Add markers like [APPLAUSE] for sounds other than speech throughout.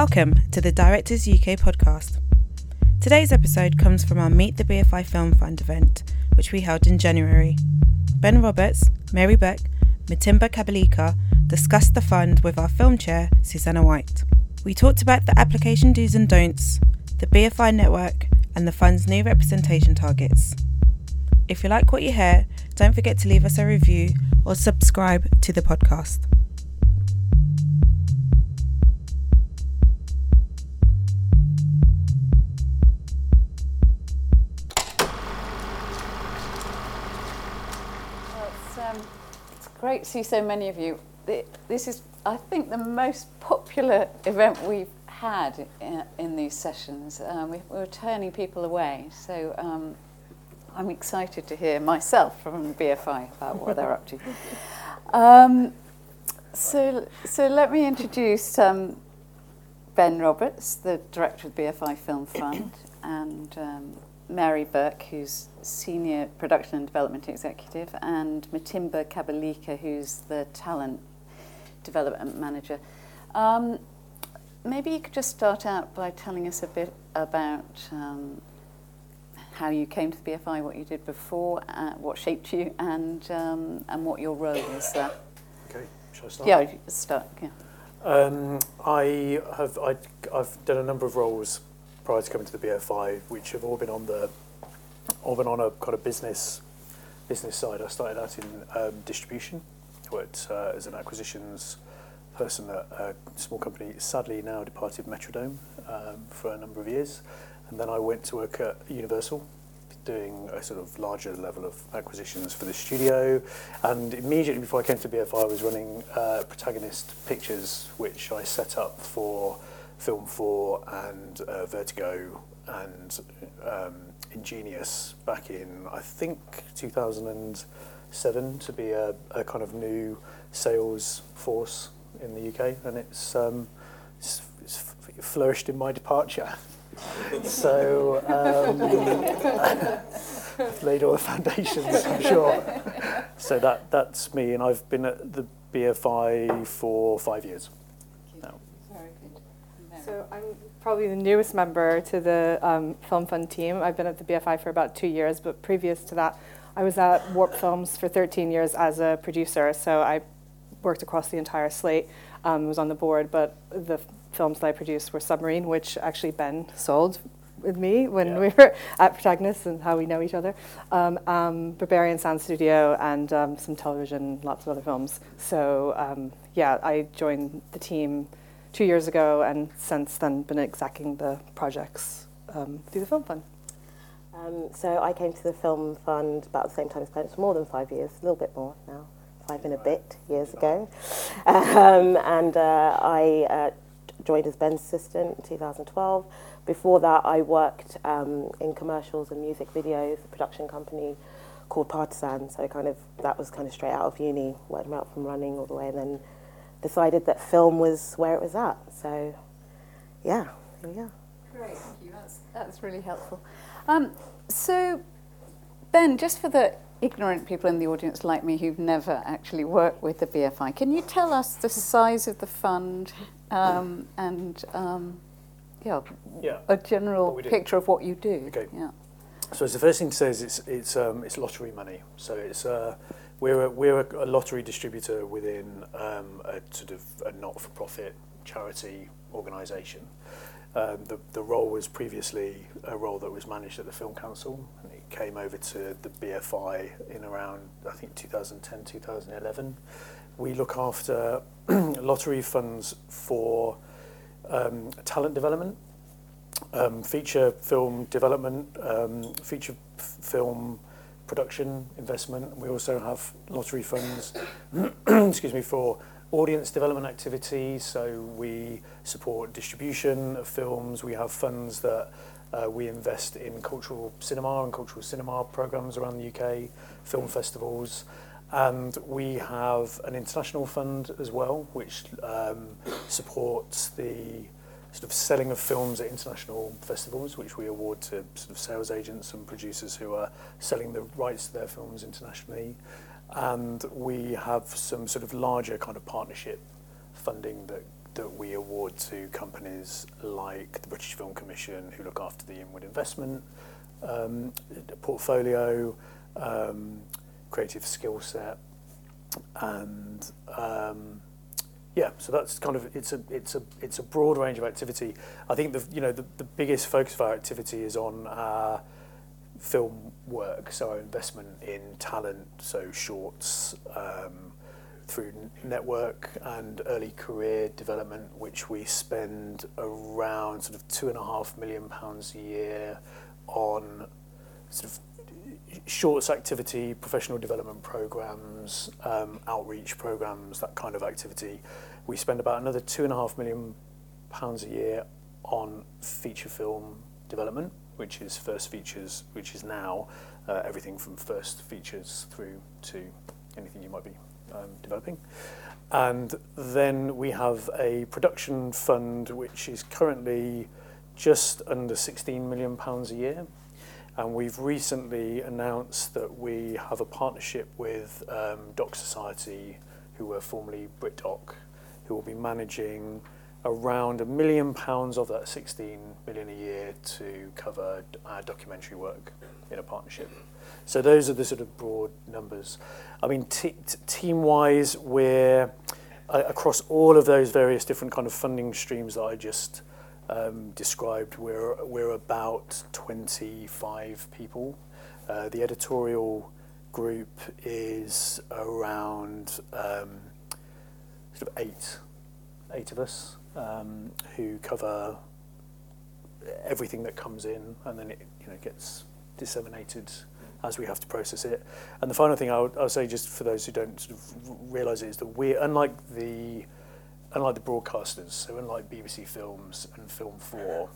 Welcome to the Directors UK podcast. Today's episode comes from our Meet the BFI Film Fund event, which we held in January. Ben Roberts, Mary Burke, Matimba Kabalika discussed the fund with our film chair, Susanna White. We talked about the application do's and don'ts, the BFI network, and the fund's new representation targets. If you like what you hear, don't forget to leave us a review or subscribe to the podcast. Great to see so many of you. This is, I think, the most popular event we've had in, these sessions. Um, we, we're turning people away, so um, I'm excited to hear myself from BFI about what they're up to. Um, so, so let me introduce um, Ben Roberts, the director of BFI Film Fund, and um, Mary Burke, who's Senior Production and Development Executive, and Matimba Kabalika, who's the Talent Development Manager. Um, maybe you could just start out by telling us a bit about um, how you came to the BFI, what you did before, uh, what shaped you, and, um, and what your role is there. Okay, shall I start? Yeah, start. Yeah. Um, I have I, I've done a number of roles prior to coming to the BFI, which have all been on the all been on a kind of business business side. I started out in um, distribution, worked uh, as an acquisitions person at a small company, sadly now departed Metrodome um, for a number of years, and then I went to work at Universal doing a sort of larger level of acquisitions for the studio. And immediately before I came to BFI, I was running uh, Protagonist Pictures, which I set up for Film 4 and uh, Vertigo and um, Ingenious back in, I think, 2007 to be a, a kind of new sales force in the UK. And it's, um, it's, it's flourished in my departure. [LAUGHS] so um, I've [LAUGHS] laid all the foundations, I'm sure. so that that's me, and I've been at the BFI for five years. So I'm probably the newest member to the um, Film Fund team. I've been at the BFI for about two years, but previous to that, I was at Warp Films for 13 years as a producer. So I worked across the entire slate, um, was on the board, but the films that I produced were Submarine, which actually Ben sold with me when Yeah. we were at Protagonist and how we know each other. Um, um, Berberian Sound Studio and um, some television, lots of other films. So um, yeah, I joined the team two years ago and since then been executing the projects um, through the Film Fund. Um, so I came to the Film Fund about the same time as Clarence, more than five years, a little bit more now, five and a bit years ago. Um, and uh, I uh, joined as Ben's assistant in 2012. Before that, I worked um, in commercials and music videos, a production company called Partizan. So kind of that was kind of straight out of uni, word mouth from running all the way, and then decided that film was where it was at. So yeah, here we are. Great, thank you. That's, that's really helpful. Um, so, Ben, just for the ignorant people in the audience like me who've never actually worked with the BFI, can you tell us the size of the fund um, and um, yeah, Yeah. a general What we do. picture of what you do? Okay. Yeah. So the first thing to say is it's it's um, it's lottery money. So it's uh, We're a, we're a, a lottery distributor within um, a sort of a not-for-profit charity organisation. Um, the, the role was previously a role that was managed at the Film Council, and it came over to the BFI in around, I think, 2010, 2011. We look after [CLEARS THROAT] lottery funds for um, talent development, um, feature film development, um, feature film production investment. We also have lottery funds, [CLEARS THROAT] excuse me, for audience development activities. So we support distribution of films. We have funds that uh, we invest in cultural cinema and cultural cinema programs around the UK, film festivals. And we have an international fund as well, which um, supports the sort of selling of films at international festivals, which we award to sort of sales agents and producers who are selling the rights to their films internationally. And we have some sort of larger kind of partnership funding that that we award to companies like the British Film Commission, who look after the inward investment um, portfolio, um, Creative Skillset, and um, Yeah, so that's kind of it's a it's a it's a broad range of activity. I think the you know the, the biggest focus of our activity is on our film work, so our investment in talent, so shorts um, through network and early career development, which we spend around sort of two and a half million pounds a year on sort of shorts activity, professional development programs, um, outreach programs, that kind of activity. We spend about another two and a half million pounds a year on feature film development, which is first features, which is now uh, everything from first features through to anything you might be um, developing. And then we have a production fund which is currently just under 16 million pounds a year. And we've recently announced that we have a partnership with um, Doc Society, who were formerly BritDoc, who will be managing around a million pounds of that 16 million a year to cover our documentary work in a partnership. So those are the sort of broad numbers. I mean, t- t- team-wise, we're uh, across all of those various different kind of funding streams that I just um, described. We're we're about 25 people. Uh, the editorial group is around um, sort of eight, eight of us um, who cover everything that comes in, and then it you know gets disseminated as we have to process it. And the final thing I would, I would say, just for those who don't sort of realise it, is that we're unlike the unlike the broadcasters, so unlike BBC Films and Film Four,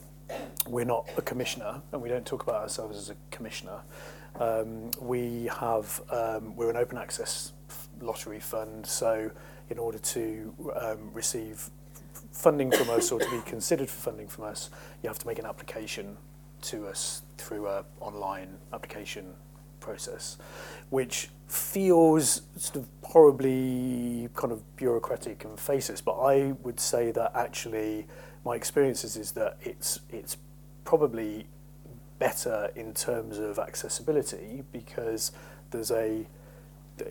we're not a commissioner, and we don't talk about ourselves as a commissioner. Um, we have um, we're an open access lottery fund, so in order to um, receive funding from us or to be considered for funding from us, you have to make an application to us through an online application process, which feels sort of horribly kind of bureaucratic and faceless. But I would say that actually my experiences is that it's it's probably better in terms of accessibility because there's a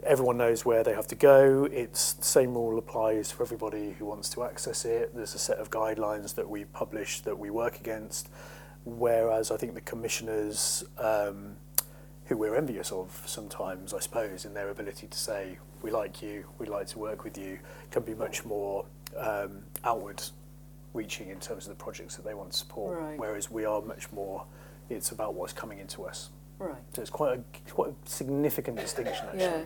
everyone knows where they have to go. It's the same rule applies for everybody who wants to access it. There's a set of guidelines that we publish that we work against. Whereas I think the commissioners um, who we're envious of sometimes, I suppose, in their ability to say, we like you, we'd like to work with you, can be much more um, outward reaching in terms of the projects that they want to support. Right. Whereas we are much more, it's about what's coming into us. Right. So it's quite a, quite a significant distinction, actually. Yes.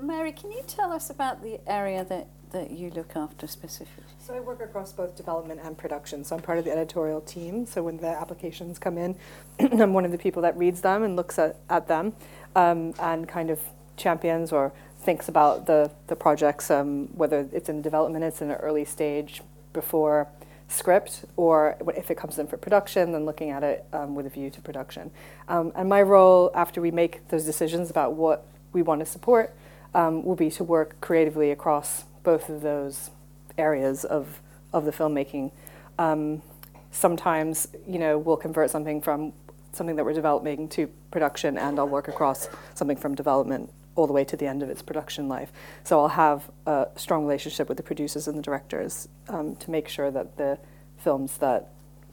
Mary, can you tell us about the area that, that you look after specifically? So I work across both development and production. So I'm part of the editorial team. So when the applications come in, [CLEARS THROAT] I'm one of the people that reads them and looks at, at them um, and kind of champions or thinks about the, the projects, um, whether it's in development, it's in an early stage before script, or if it comes in for production, then looking at it um, with a view to production. Um, and my role after we make those decisions about what we want to support um, will be to work creatively across both of those areas of, of the filmmaking. Um, sometimes, you know, we'll convert something from something that we're developing to production, and I'll work across something from development all the way to the end of its production life. So I'll have a strong relationship with the producers and the directors um, to make sure that the films that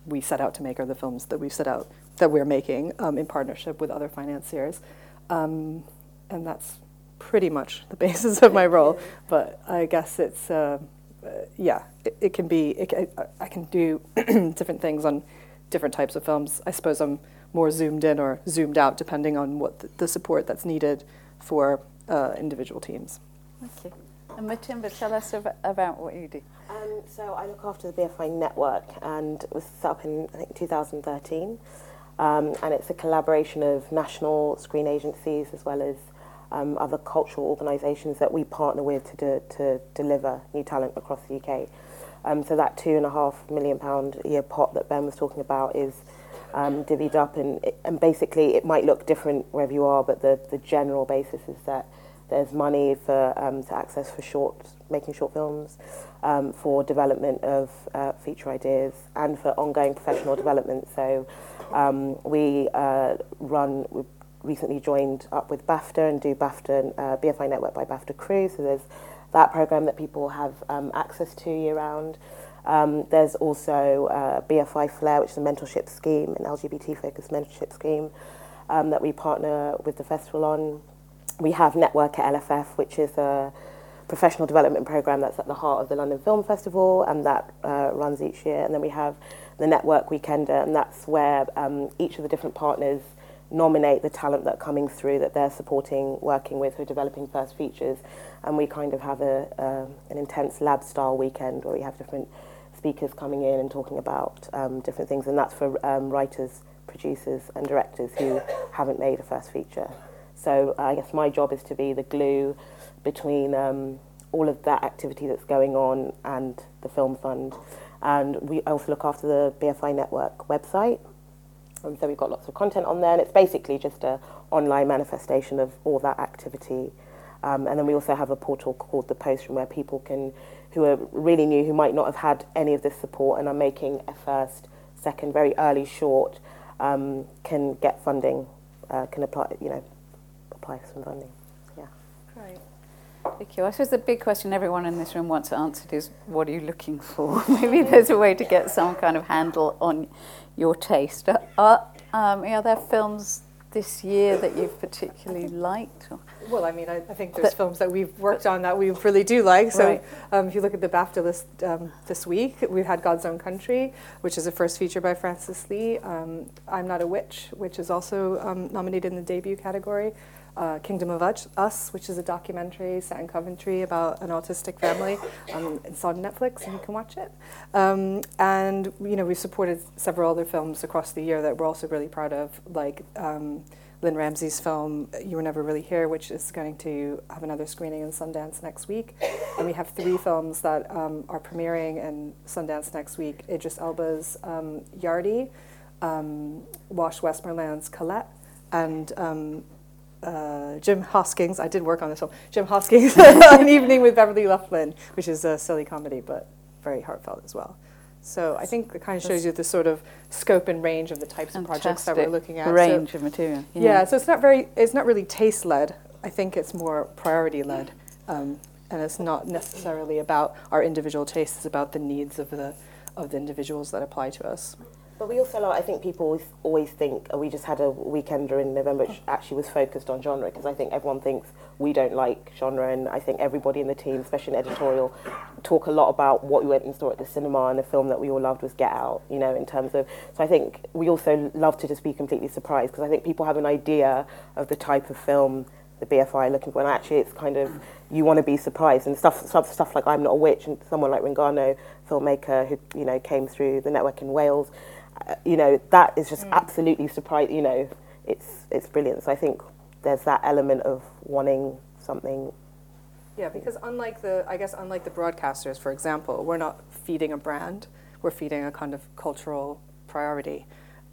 we set out to make are the films that we've set out that we're making um, in partnership with other financiers. Um, and that's pretty much the [LAUGHS] basis of my role. But I guess it's, uh, uh, yeah, it, it can be, it, I I can do [CLEARS THROAT] different things on different types of films. I suppose I'm more zoomed in or zoomed out depending on what the, the support that's needed for uh, individual teams. Okay. And Matimba, tell us ab- about what you do. Um, so I look after the BFI network and it was set up in I think 2013 um, and it's a collaboration of national screen agencies as well as um, other cultural organisations that we partner with to, to deliver new talent across the UK. Um, so that two and a half million pound a year pot that Ben was talking about is um, divvied up and, and basically it might look different wherever you are but the, the general basis is that there's money for um, to access for short making short films, um, for development of uh, feature ideas, and for ongoing professional development. So um, we uh, run. We recently joined up with BAFTA and do BAFTA uh, BFI Network by BAFTA Crew. So there's that program that people have um, access to year round. Um, there's also uh, BFI Flare, which is a mentorship scheme, an LGBT focused mentorship scheme um, that we partner with the festival on. We have Network at LFF, which is a professional development program that's at the heart of the London Film Festival and that uh, runs each year. And then we have the Network Weekender, and that's where um, each of the different partners nominate the talent that are coming through that they're supporting, working with, who are developing first features. And we kind of have a, uh, an intense lab style weekend where we have different speakers coming in and talking about um, different things. And that's for um, writers, producers, and directors who [COUGHS] haven't made a first feature. So I guess my job is to be the glue between um, all of that activity that's going on and the Film Fund. And we also look after the BFI Network website. And so we've got lots of content on there, and it's basically just a online manifestation of all that activity. Um, and then we also have a portal called The Post Room where people can, who are really new, who might not have had any of this support and are making a first, second, very early short, um, can get funding, uh, can apply, you know, apply for some funding. Yeah. Great. Thank you. I suppose the big question everyone in this room wants answered is what are you looking for? [LAUGHS] Maybe there's a way to get some kind of handle on your taste. Are, um, are there films this year that you've particularly liked? Or? Well, I mean, I, I think there's but, films that we've worked on that we really do like. So right. um, if you look at the BAFTA list um, this week, we've had God's Own Country, which is a first feature by Francis Lee. Um, I'm Not a Witch, which is also um, nominated in the debut category uh, Kingdom of Us, which is a documentary set in Coventry about an autistic family. Um, it's on Netflix, and you can watch it. Um, and you know, we've supported several other films across the year that we're also really proud of, like um, Lynne Ramsay's film "You Were Never Really Here," which is going to have another screening in Sundance next week. And we have three films that um, are premiering in Sundance next week: Idris Elba's um, Yardie, um, Wash Westmoreland's Colette, and um, uh, Jim Hosking. I did work on this film. Jim Hosking, [LAUGHS] An Evening with Beverly Luff Linn, which is a silly comedy but very heartfelt as well. So I think it kind of shows you the sort of scope and range of the types of projects that we're looking at. Range so, of material. Yeah. yeah. so it's not very, it's not really taste led. I think it's more priority led, um, and it's not necessarily about our individual tastes. It's about the needs of the of the individuals that apply to us. But we also, like, I think people always think, oh, we just had a weekender in November which actually was focused on genre because I think everyone thinks we don't like genre, and I think everybody in the team, especially in editorial, talk a lot about what we went and saw at the cinema, and the film that we all loved was Get Out, you know, in terms of. So I think we also love to just be completely surprised because I think people have an idea of the type of film the BFI looking for, and actually it's kind of you want to be surprised and stuff stuff stuff like I'm Not a Witch and someone like Rungano, filmmaker who you know came through the network in Wales you know, that is just mm. absolutely surprising. You know, it's it's brilliant. So I think there's that element of wanting something. Yeah, because unlike the, I guess unlike the broadcasters, for example, we're not feeding a brand. We're feeding a kind of cultural priority,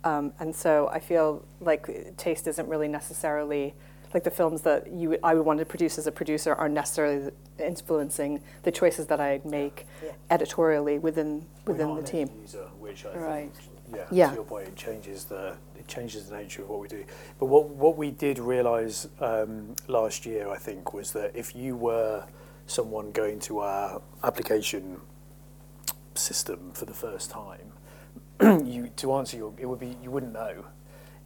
um, and so I feel like taste isn't really necessarily like the films that you I would want to produce as a producer are necessarily influencing the choices that I make yeah. editorially within within the team. User, which I right. think yeah, yeah. to your point, it changes the it changes the nature of what we do. But what what we did realise um, last year, I think, was that if you were someone going to our application system for the first time, [CLEARS THROAT] you to answer your it would be you wouldn't know.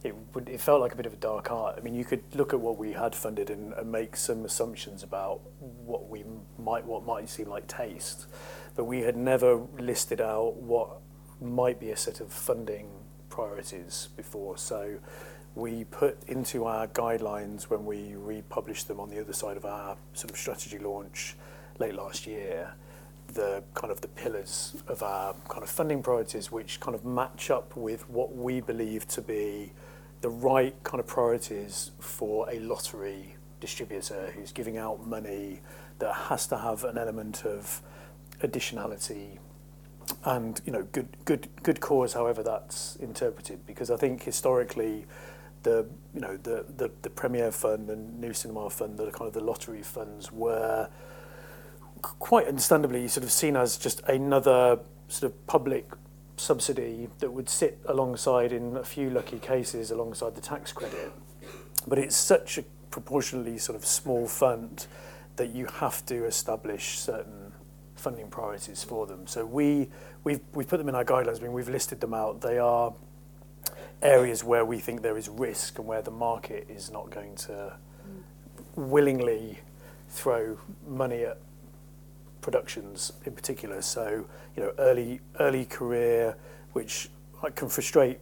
It would it felt like a bit of a dark art. I mean, you could look at what we had funded and, and make some assumptions about what we might what might seem like taste, but we had never listed out what might be a set of funding priorities before. So we put into our guidelines when we republished them on the other side of our sort of strategy launch late last year, the kind of the pillars of our kind of funding priorities, which kind of match up with what we believe to be the right kind of priorities for a lottery distributor who's giving out money that has to have an element of additionality and you know, good, good, good cause, however that's interpreted, because I think historically, the you know the the, the Premier Fund and New Cinema Fund, the kind of the lottery funds were quite understandably sort of seen as just another sort of public subsidy that would sit alongside in a few lucky cases alongside the tax credit. But it's such a proportionally sort of small fund that you have to establish certain funding priorities for them. So we we've we've put them in our guidelines. I mean, we've listed them out. They are areas where we think there is risk and where the market is not going to willingly throw money at productions in particular. So, you know, early early career, which can frustrate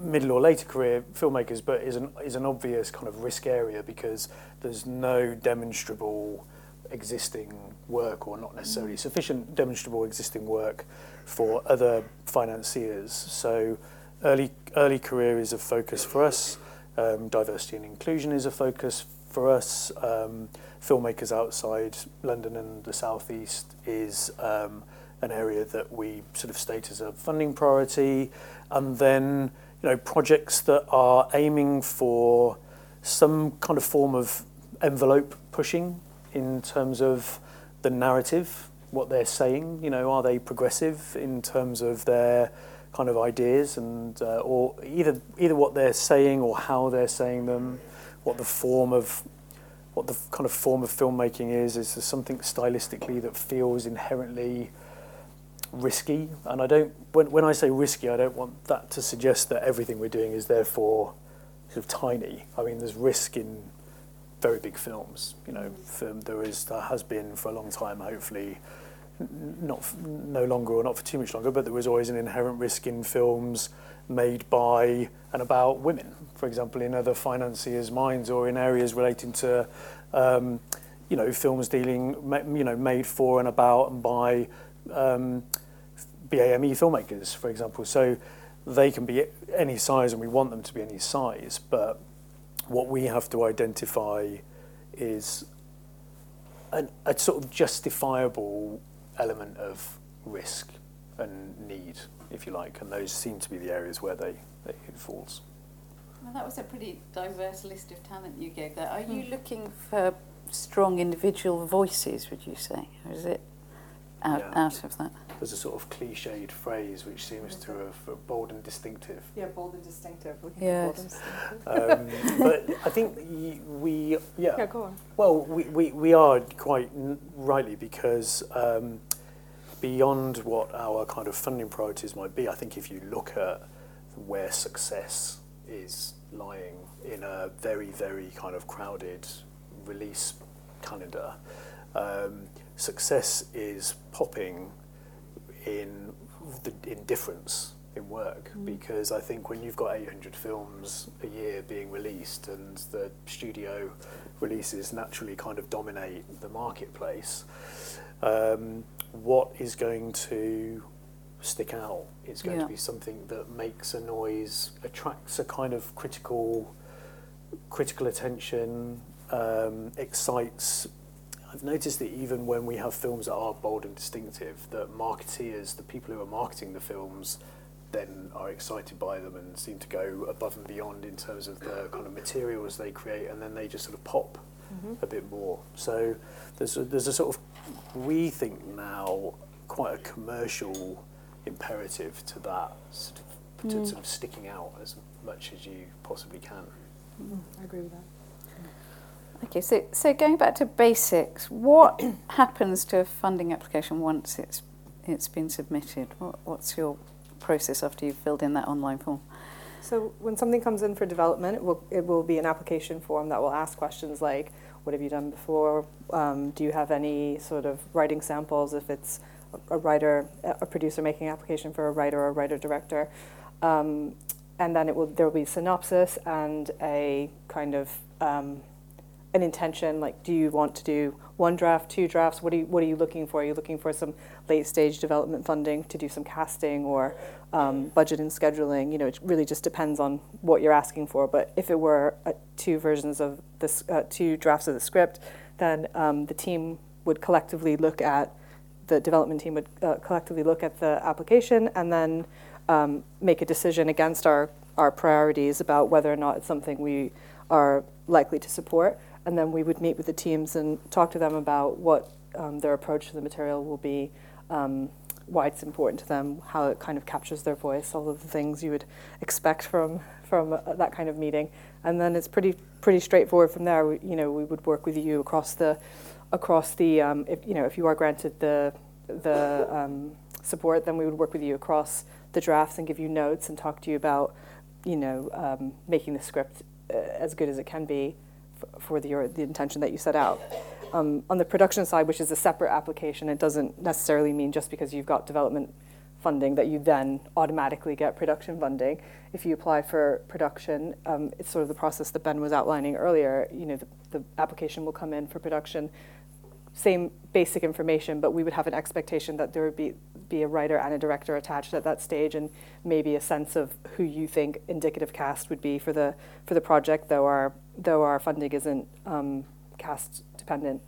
middle or later career filmmakers, but is an is an obvious kind of risk area because there's no demonstrable existing work or not necessarily sufficient demonstrable existing work for other financiers. So early early career is a focus for us. Um, diversity and inclusion is a focus for us. Um, filmmakers outside London and the southeast is um, an area that we sort of state as a funding priority, and then you know projects that are aiming for some kind of form of envelope pushing in terms of the narrative, what they're saying. You know, are they progressive in terms of their kind of ideas and uh, or either either what they're saying or how they're saying them, what the form of what the kind of form of filmmaking is. Is there something stylistically that feels inherently risky? And I don't when when I say risky, I don't want that to suggest that everything we're doing is therefore sort of tiny. I mean, there's risk in very big films. You know, film, there is there has been for a long time. Hopefully, not no longer or not for too much longer, but there was always an inherent risk in films made by and about women, for example, in other financiers' minds or in areas relating to. Um, you know, films dealing, you know, made for and about and by um, BAME filmmakers, for example. So they can be any size, and we want them to be any size, but what we have to identify is a, a sort of justifiable element of risk and need, if you like, and those seem to be the areas where they, they it falls. Well, that was a pretty diverse list of talent you gave there. Are you hmm. looking for strong individual voices, would you say? Or is it out, yeah. out of that? There's a sort of cliched phrase which seems to have bold and distinctive. Yeah, bold and distinctive. Yeah. Um, but I think we, yeah. Yeah, go on. Well, we, we, we are quite rightly because um, beyond what our kind of funding priorities might be, I think if you look at where success is lying in a very, very kind of crowded release calendar, um, success is popping in the in difference in work mm. because I think when you've got 800 films a year being released and the studio releases naturally kind of dominate the marketplace, um, what is going to stick out? It's going yeah. to be something that makes a noise, attracts a kind of critical critical attention, um, excites I've noticed that even when we have films that are bold and distinctive, that marketeers, the people who are marketing the films, then are excited by them and seem to go above and beyond in terms of the kind of materials they create, and then they just sort of pop mm-hmm. a bit more. So there's a, there's a sort of we think now quite a commercial imperative to that sort of, to mm. sort of sticking out as much as you possibly can. Mm, I agree with that. Okay, so, so going back to basics, what [CLEARS THROAT] happens to a funding application once it's it's been submitted? What, what's your process after you've filled in that online form? So when something comes in for development, it will, it will be an application form that will ask questions like, what have you done before? Um, do you have any sort of writing samples if it's a writer, a producer making application for a writer or a writer-director? Um, and then it will, there will be synopsis and a kind of um, an intention like do you want to do one draft two drafts? What are you what are you looking for? Are you looking for some late stage development funding to do some casting or um, budget and scheduling? You know it really just depends on what you're asking for but if it were uh, two versions of this uh, two drafts of the script then um, the team would collectively look at the development team would uh, collectively look at the application and then um, make a decision against our our priorities about whether or not it's something we are likely to support. And then we would meet with the teams and talk to them about what um, their approach to the material will be, um, why it's important to them, how it kind of captures their voice, all of the things you would expect from from uh, that kind of meeting. And then it's pretty pretty straightforward from there. We, you know, we would work with you across the across the um, if you know if you are granted the the um, support, then we would work with you across the drafts and give you notes and talk to you about you know um, making the script uh, as good as it can be for the, the intention that you set out. Um, on the production side, which is a separate application, it doesn't necessarily mean just because you've got development funding that you then automatically get production funding. If you apply for production, um, it's sort of the process that Ben was outlining earlier. You know, the, the application will come in for production, same basic information, but we would have an expectation that there would be be a writer and a director attached at that stage, and maybe a sense of who you think indicative cast would be for the for the project, though our though our funding isn't um, cast dependent.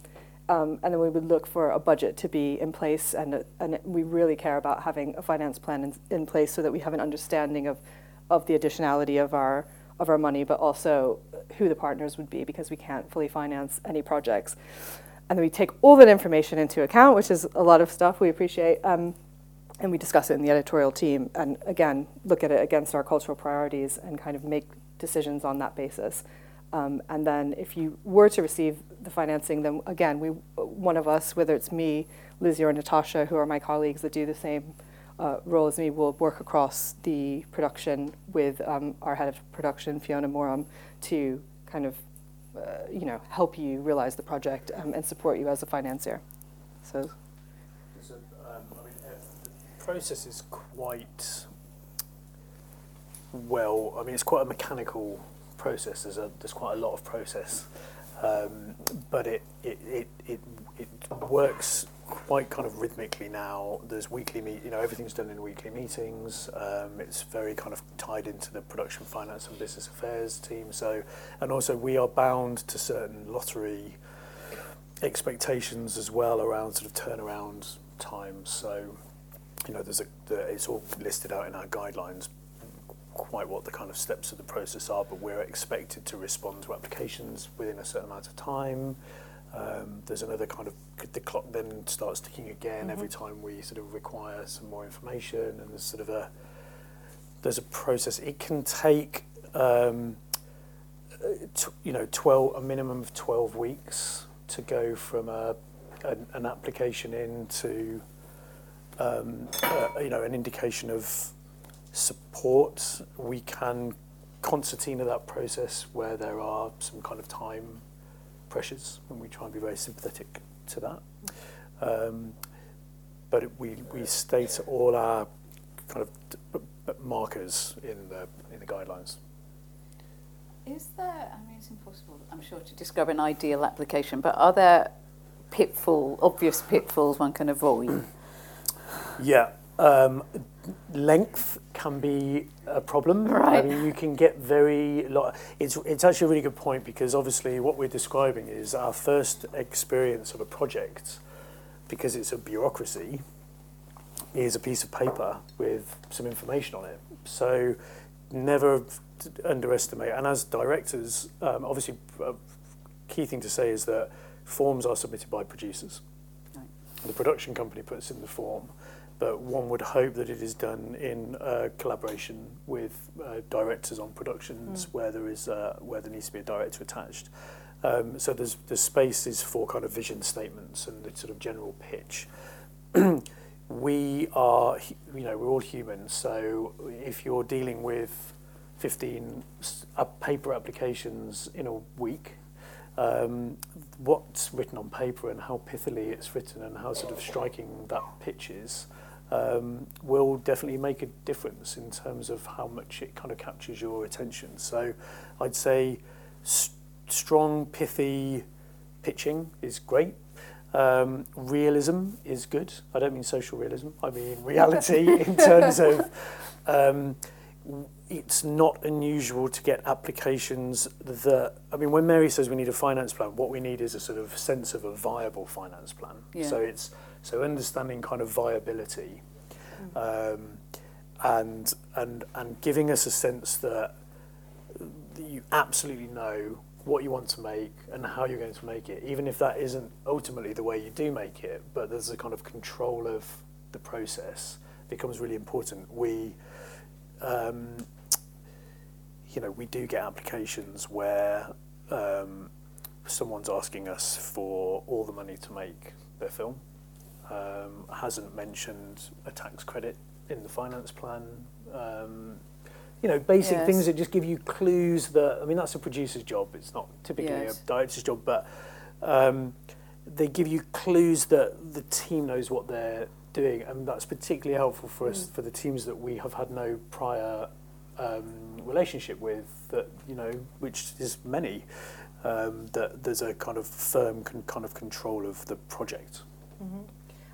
Um, and then we would look for a budget to be in place, and, and we really care about having a finance plan in, in place so that we have an understanding of, of the additionality of our of our money, but also who the partners would be, because we can't fully finance any projects. And then we take all that information into account, which is a lot of stuff we appreciate, um, and we discuss it in the editorial team, and again look at it against our cultural priorities and kind of make decisions on that basis. Um, and then if you were to receive the financing, then again, we, one of us, whether it's me, Lizzie, or Natasha, who are my colleagues that do the same uh, role as me, will work across the production with um, our head of production, Fiona Morham, to kind of, uh, you know, help you realize the project um, and support you as a financier. So. so um, I mean, uh, the process is quite well. I mean, it's quite a mechanical process. There's a there's quite a lot of process, um, but it it, it it it works quite kind of rhythmically now. There's weekly meet, you know, everything's done in weekly meetings. Um, it's very kind of tied into the production finance and business affairs team. So, and also we are bound to certain lottery expectations as well around sort of turnaround times. So, you know, there's a the, it's all listed out in our guidelines quite what the kind of steps of the process are, but we're expected to respond to applications within a certain amount of time. Um, there's another kind of the clock then starts ticking again mm-hmm. every time we sort of require some more information, and there's sort of a there's a process. It can take um, t- you know 12 a minimum of 12 weeks to go from a an, an application into um, uh, you know an indication of support, we can concertina that process where there are some kind of time pressures, and we try and be very sympathetic to that. Um, but we, we state all our kind of markers in the, in the guidelines. Is there, I mean, it's impossible, I'm sure, to describe an ideal application, but are there pitfall, obvious pitfalls one can avoid? yeah, um, length can be a problem. Right. I mean, you can get very. Lo- it's it's actually a really good point because obviously what we're describing is our first experience of a project, because it's a bureaucracy, is a piece of paper with some information on it. So never underestimate. And as directors, um, obviously, a key thing to say is that forms are submitted by producers. Right. The production company puts in the form. But one would hope that it is done in uh, collaboration with uh, directors on productions mm. where there is uh, where there needs to be a director attached. Um, so there's the spaces for kind of vision statements and the sort of general pitch. [CLEARS THROAT] we are, you know, we're all humans. So if you're dealing with 15 paper applications in a week, um, what's written on paper and how pithily it's written and how sort of striking that pitch is um, will definitely make a difference in terms of how much it kind of captures your attention. So I'd say st strong, pithy pitching is great. Um, realism is good. I don't mean social realism. I mean reality [LAUGHS] in terms of um, it's not unusual to get applications that I mean when Mary says we need a finance plan what we need is a sort of sense of a viable finance plan yeah. so it's so understanding kind of viability. Um, and and and giving us a sense that you absolutely know what you want to make and how you're going to make it, even if that isn't ultimately the way you do make it, but there's a kind of control of the process becomes really important. We, um, you know, we do get applications where um, someone's asking us for all the money to make their film, um, hasn't mentioned a tax credit in the finance plan. Um, you know, basic Yes. things that just give you clues that, I mean, that's a producer's job. It's not typically Yes. a director's job, but um, they give you clues that the team knows what they're doing. And that's particularly helpful for us, for the teams that we have had no prior um, relationship with, that, you know, which is many, um, that there's a kind of firm con- kind of control of the project.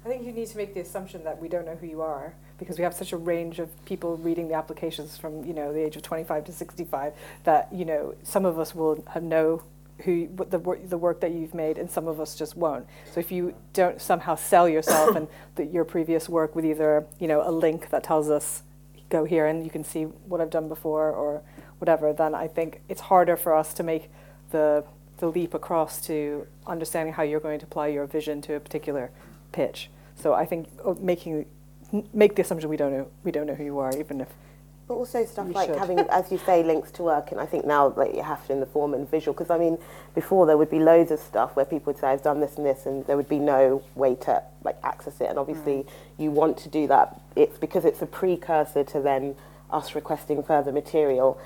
I think you need to make the assumption that we don't know who you are because we have such a range of people reading the applications from you know the age of 25 to 65 that you know some of us will know who what the work the work that you've made and some of us just won't. So if you don't somehow sell yourself and [COUGHS] the, your previous work with either you know a link that tells us go here and you can see what I've done before or whatever, then I think it's harder for us to make the the leap across to understanding how you're going to apply your vision to a particular pitch. So I think uh, making make the assumption we don't know we don't know who you are, even if But also stuff like should. having, as you say, links to work, and I think now like you have to in the form and visual. Because I mean, before there would be loads of stuff where people would say, "I've done this and this," and there would be no way to like access it. And obviously, you want to do that. It's because it's a precursor to then us requesting further material.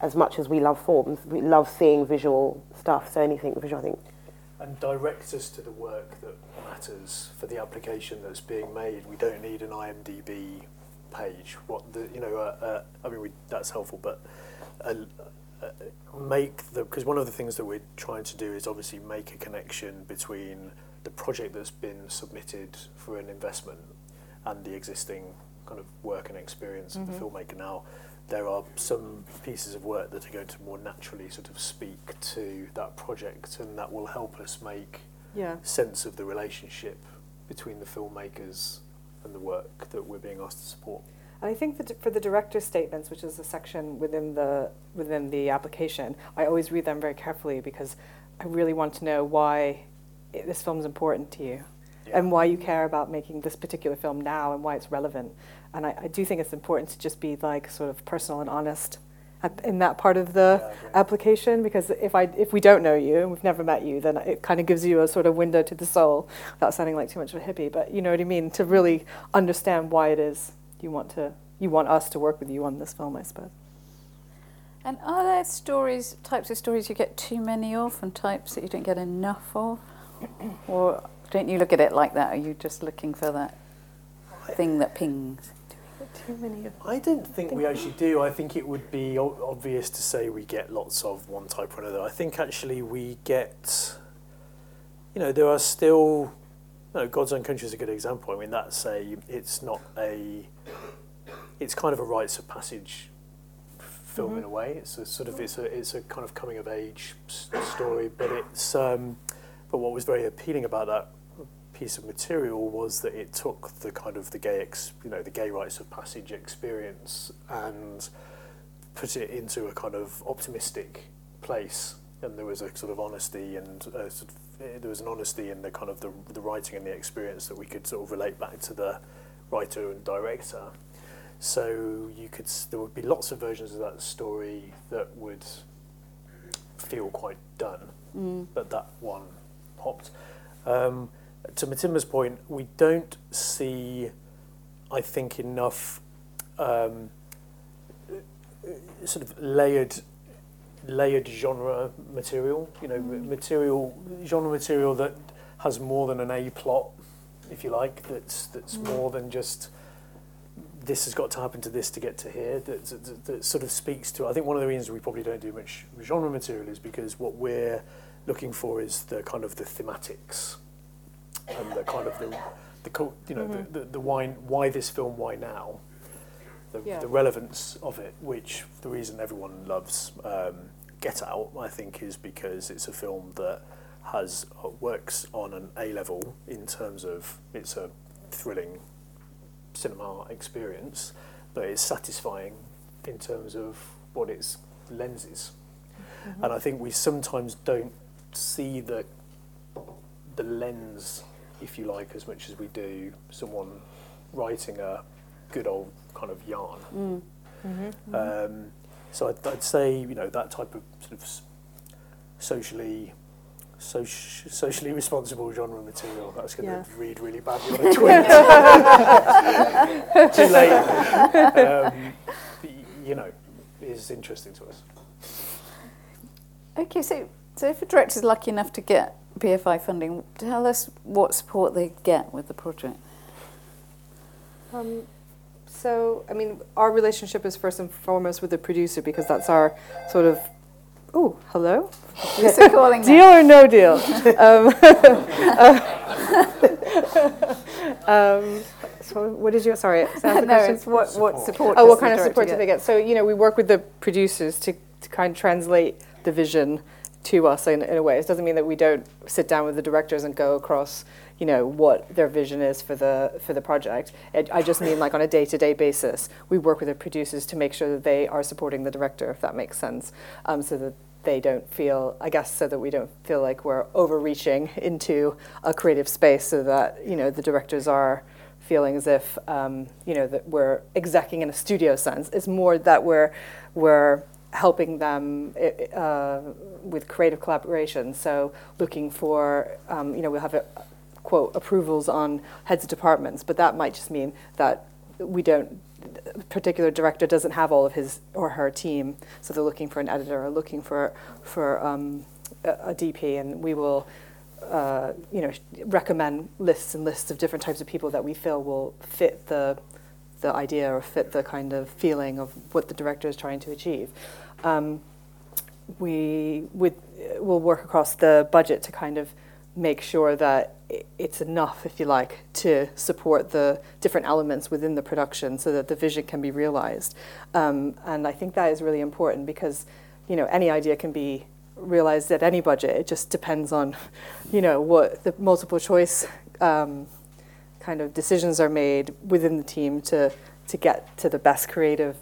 As much as we love forms, we love seeing visual stuff. So anything visual, I think. and direct us to the work that matters for the application that's being made. We don't need an IMDb page. What the you know, uh, uh, I mean, we, that's helpful, but uh, uh make the because one of the things that we're trying to do is obviously make a connection between the project that's been submitted for an investment and the existing kind of work and experience mm-hmm. of the mm-hmm. filmmaker now there are some pieces of work that are going to more naturally sort of speak to that project, and that will help us make yeah. sense of the relationship between the filmmakers and the work that we're being asked to support. And I think that for the director's statements, which is a section within the within the application, I always read them very carefully because I really want to know why i this film is important to you, Yeah. and why you care about making this particular film now, and why it's relevant. And I, I do think it's important to just be like sort of personal and honest at, in that part of the Yeah, application because if I if we don't know you and we've never met you, then it kind of gives you a sort of window to the soul, without sounding like too much of a hippie. But you know what I mean to really understand why it is you want to you want us to work with you on this film, I suppose. And are there stories, types of stories you get too many of, and types that you don't get enough of? or don't you look at it like that? Are you just looking for that thing that pings? Too many of I don't think we actually do. I think it would be o- obvious to say we get lots of one type or another. I think actually we get, you know, there are still, you know, God's Own Country is a good example. I mean, that's a, it's not a, it's kind of a rites of passage film in a way. It's a sort of, it's a, it's a kind of coming of age story, but [COUGHS] it's, um, but what was very appealing about that piece of material was that it took the kind of the gay, ex, you know, the gay rites of passage experience and put it into a kind of optimistic place. And there was a sort of honesty and uh sort of, eh, there was an honesty in the kind of the, the writing and the experience that we could sort of relate back to the writer and director. So you could, there would be lots of versions of that story that would feel quite done Mm. but that one popped. Um, to Matimba's point, we don't see, I think, enough um, sort of layered layered genre material. You know, material genre material that has more than an A plot, if you like. That's that's more than just this has got to happen to this to get to here. That, that, that sort of speaks to. I think one of the reasons we probably don't do much genre material is because what we're looking for is the kind of the thematics and the kind of the, the co- you know the, the, the why why this film why now the, Yeah. the relevance of it which the reason everyone loves um, Get Out I think is because it's a film that has uh, works on an A level in terms of it's a thrilling cinema experience but it's satisfying in terms of what its lens is. And I think we sometimes don't see the the lens, if you like, as much as we do someone writing a good old kind of yarn. Mm. Um, so I'd, I'd say you know that type of sort of socially soci- socially responsible genre material. That's going to Yeah. read really badly on a tweet. [LAUGHS] Too late. Um, you know, is interesting to us. Okay, so so if a director is lucky enough to get BFI funding, tell us what support they get with the project. Um, so, I mean, our relationship is first and foremost with the producer because that's our sort of. Oh, hello. Who's calling [LAUGHS] Deal or no deal? um, [LAUGHS] um, so, what did you? Sorry, is that [LAUGHS] no, it's what, what Support. support. Oh, what kind of support do they get? So, you know, we work with the producers to, to kind of translate the vision to us in, in a way. It doesn't mean that we don't sit down with the directors and go across, you know, what their vision is for the for the project. It, I just mean like on a day-to-day basis, we work with the producers to make sure that they are supporting the director, if that makes sense, um, so that they don't feel, I guess, so that we don't feel like we're overreaching [LAUGHS] into a creative space, so that you know the directors are feeling as if um, you know that we're execing in a studio sense. It's more that we're we're helping them uh, with creative collaboration. So looking for um, you know we'll have a, quote approvals on heads of departments, but that might just mean that we don't a particular director doesn't have all of his or her team, so they're looking for an editor or looking for for um, a, a DP, and we will uh, you know, recommend lists and lists of different types of people that we feel will fit the the idea or fit the kind of feeling of what the director is trying to achieve. Um, we will work across the budget to kind of make sure that it's enough, if you like, to support the different elements within the production so that the vision can be realized. Um, and I think that is really important because, you know, any idea can be realized at any budget. It just depends on, you know, what the multiple choice um, kind of decisions are made within the team to to get to the best creative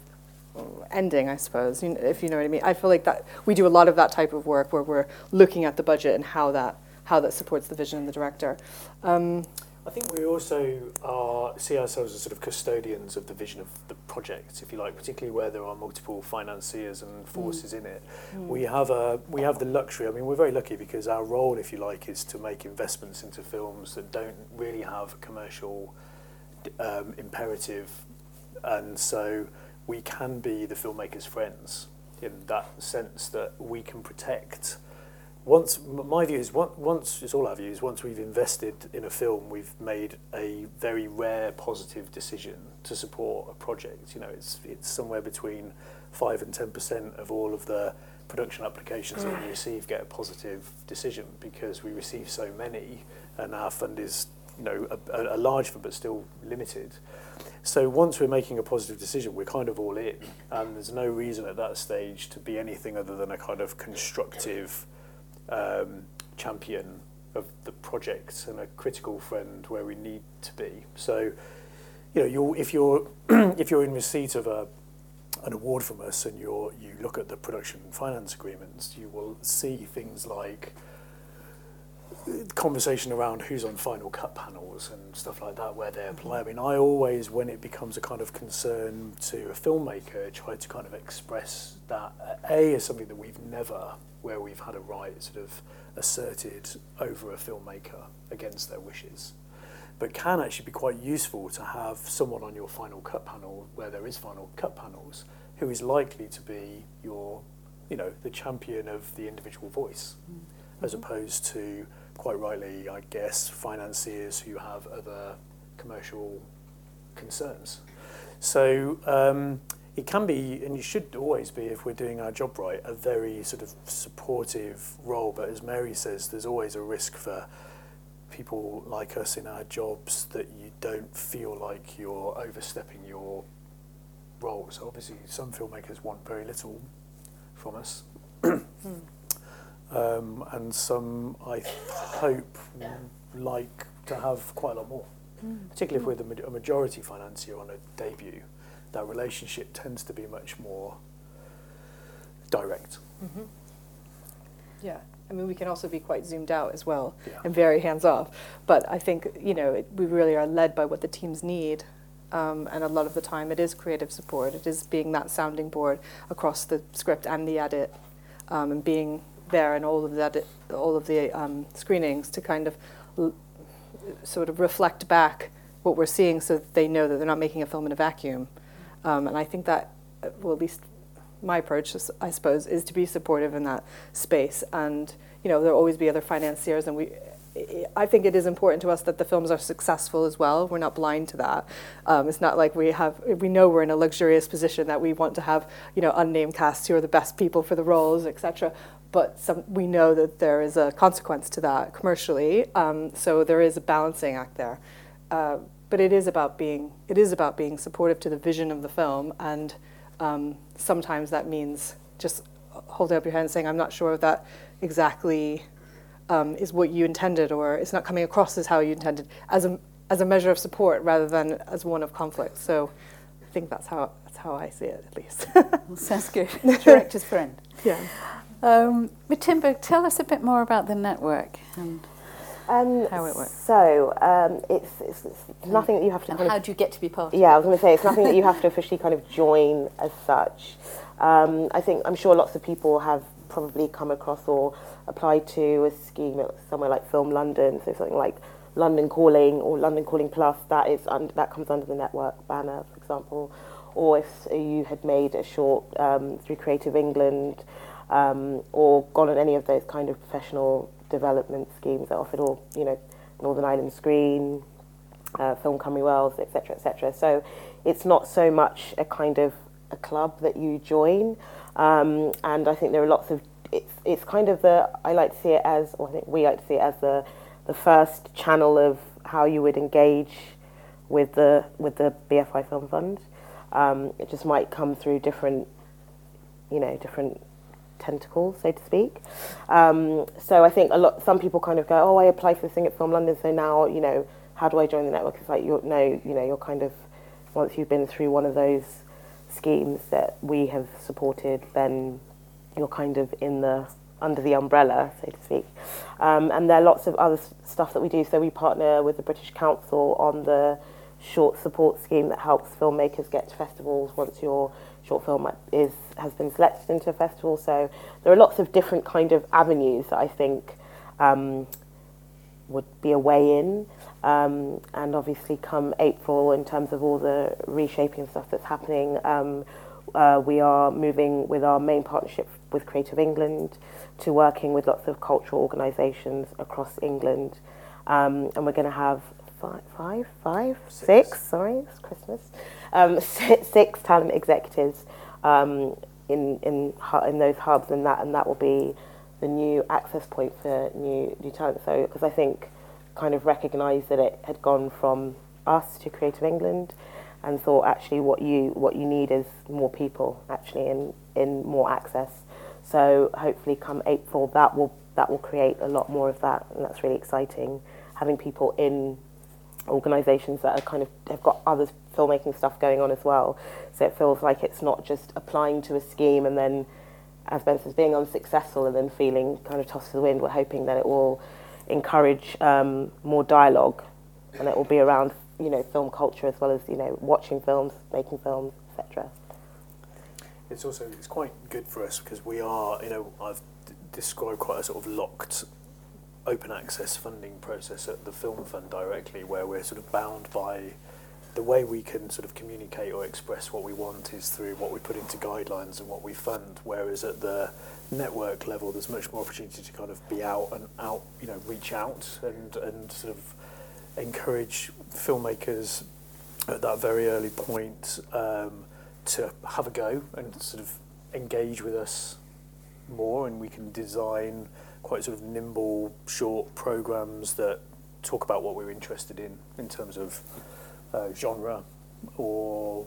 ending, I suppose, you know, if you know what I mean. I feel like that we do a lot of that type of work where we're looking at the budget and how that how that supports the vision of the director. Um, I think we also are, see ourselves as sort of custodians of the vision of the project, if you like, particularly where there are multiple financiers and forces in it. We have a we have the luxury. I mean, we're very lucky because our role, if you like, is to make investments into films that don't really have a commercial um, imperative, and so we can be the filmmaker's friends in that sense that we can protect. Once my view is once, once it's all our views. Once we've invested in a film, we've made a very rare positive decision to support a project. You know, it's it's somewhere between 5 and ten percent of all of the production applications that we mm. receive get a positive decision because we receive so many and our fund is you know, a, a large but still limited. So once we're making a positive decision, we're kind of all in, and there's no reason at that stage to be anything other than a kind of constructive um, champion of the project and a critical friend where we need to be. So, you know, you're, if you're [CLEARS THROAT] if you're in receipt of a an award from us and you're you look at the production finance agreements, you will see things like conversation around who's on final cut panels and stuff like that where they apply. I mean, I always, when it becomes a kind of concern to a filmmaker, try to kind of express that A is something that we've never, where we've had a right sort of asserted over a filmmaker against their wishes. But can actually be quite useful to have someone on your final cut panel where there is final cut panels who is likely to be your, you know, the champion of the individual voice, mm. as opposed to quite rightly, I guess, financiers who have other commercial concerns. So um, it can be, and you should always be, if we're doing our job right, a very sort of supportive role. But as Mary says, there's always a risk for people like us in our jobs that you don't feel like you're overstepping your role. So obviously, some filmmakers want very little from us. Um, and some, I hope, like to have quite a lot more, particularly if we're the a majority financier on a debut. that relationship tends to be much more direct. Mm-hmm. Yeah. I mean, we can also be quite zoomed out as well Yeah. and very hands off. But I think, you know, it, we really are led by what the teams need. Um, and a lot of the time it is creative support. It is being that sounding board across the script and the edit um, and being there and all of edit, all of the um, screenings to kind of l- sort of reflect back what we're seeing so that they know that they're not making a film in a vacuum. Um, and I think that, uh, well, at least my approach, is- I suppose, is to be supportive in that space. And you know, there'll always be other financiers, and we. I- I think it is important to us that the films are successful as well. We're not blind to that. Um, it's not like we have. We know we're in a luxurious position that we want to have, you know, unnamed casts who are the best people for the roles, etc. But some, we know that there is a consequence to that commercially. Um, so there is a balancing act there. Uh, but it is about being. It is about being supportive to the vision of the film and um, sometimes that means just holding up your hand and saying, I'm not sure if that exactly um, is what you intended or it's not coming across as how you intended, as a, as a measure of support rather than as one of conflict. So I think that's how, that's how I see it, at least. [LAUGHS] Sounds good. [LAUGHS] Director's friend. yeah. Um, Matimba, tell us a bit more about the network and, Um, How it works. So um, it's, it's, it's nothing that you have to how of do you get to be part of Yeah, I was going to say it's nothing that you have to [LAUGHS] officially kind of join as such. Um, I think I'm sure lots of people have probably come across or applied to a scheme at somewhere like Film London, so something like London Calling or London Calling Plus. That is under, that comes under the network banner, for example. Or if you had made a short um, through Creative England, um, or gone on any of those kind of professional development schemes that offered all, you know, Northern Ireland Screen, uh, Film Cymru Wales, etc., etc. So it's not so much a kind of a club that you join, um, and I think there are lots of. It's it's kind of the I like to see it as, or I think we like to see it as the the first channel of how you would engage with the with the BFI Film Fund. Um, it just might come through different, you know, different tentacles, so to speak. Um, so I think a lot. Some people kind of go, "Oh, I applied for this thing at Film London, so now you know, how do I join the network?" It's like you're no, you know, you're kind of once you've been through one of those schemes that we have supported, then you're kind of in the under the umbrella, so to speak. Um, and there are lots of other stuff that we do. So we partner with the British Council on the short support scheme that helps filmmakers get to festivals once your short film is has been selected into a festival. So there are lots of different kind of avenues that I think um, would be a way in. Um, and obviously, come April, in terms of all the reshaping stuff that's happening, um, uh, we are moving with our main partnership with Creative England to working with lots of cultural organisations across England. Um, and we're going to have five, five, five, Six. six, sorry, it's Christmas, um, [LAUGHS] six, six talent executives um, in, in, in those hubs, and that, and that will be the new access point for new, new talent. So, because I think kind of recognised that it had gone from us to Creative England and thought actually what you what you need is more people actually in in more access so hopefully come April that will that will create a lot more of that and that's really exciting having people in organisations that are kind of have got other filmmaking stuff going on as well. So it feels like it's not just applying to a scheme and then as Ben says being unsuccessful and then feeling kind of tossed to the wind. We're hoping that it will encourage um, more dialogue and it will be around you know film culture as well as you know watching films making films etc It's also it's quite good for us because we are, you know, I've d- described quite a sort of locked open access funding process at the Film Fund directly, where we're sort of bound by the way we can sort of communicate or express what we want is through what we put into guidelines and what we fund. Whereas at the network level, there's much more opportunity to kind of be out and out, you know, reach out and and sort of encourage filmmakers at that very early point um, to have a go and sort of engage with us more, and we can design quite sort of nimble, short programs that talk about what we're interested in in terms of uh, genre or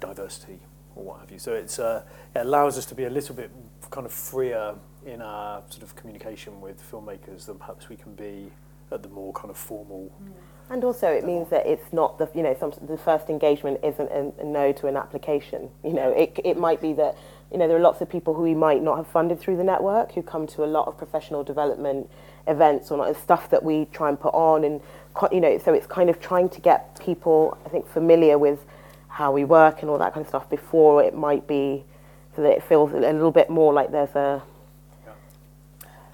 diversity or what have you. So it's uh, it allows us to be a little bit kind of freer in our sort of communication with filmmakers than perhaps we can be at the more kind of formal. And also, it means that it's not the you know some, the first engagement isn't a, a no to an application. You know, it it might be that you know there are lots of people who we might not have funded through the network who come to a lot of professional development events or not, stuff that we try and put on, and you know, so it's kind of trying to get people I think familiar with how we work and all that kind of stuff before it might be so that it feels a little bit more like there's a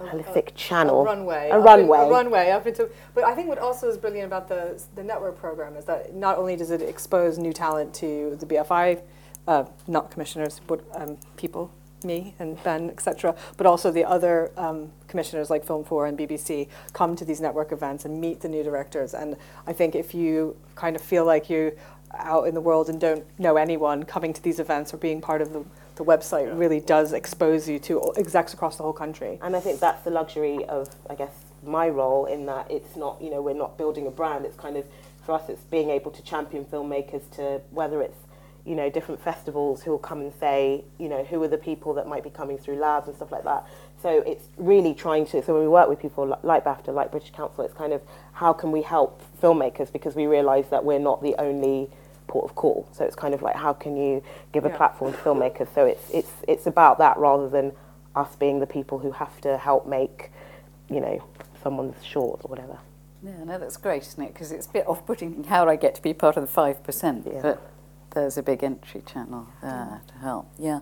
holistic channel, A runway. a runway. In, a runway up into. But I think what also is brilliant about the the network program is that not only does it expose new talent to the BFI, uh, not commissioners, but um, people, me and Ben, etc., but also the other um, commissioners like Film 4 and BBC come to these network events and meet the new directors. And I think if you kind of feel like you're out in the world and don't know anyone coming to these events or being part of the, the website Yeah. really does expose you to execs across the whole country. And I think that's the luxury of, I guess, my role in that it's not, you know, we're not building a brand. It's kind of, for us, it's being able to champion filmmakers to whether it's, you know, different festivals who will come and say, you know, who are the people that might be coming through labs and stuff like that. So it's really trying to, so when we work with people like BAFTA, like British Council, it's kind of how can we help filmmakers because we realise that we're not the only port of call. So it's kind of like how can you give a Yeah. platform to filmmakers? So it's it's it's about that rather than us being the people who have to help make, you know, someone's short or whatever. Yeah, no, that's great, isn't it? Because it's a bit off-putting how do I get to be part of the five percent, Yeah. but there's a big entry channel there to help. Yeah.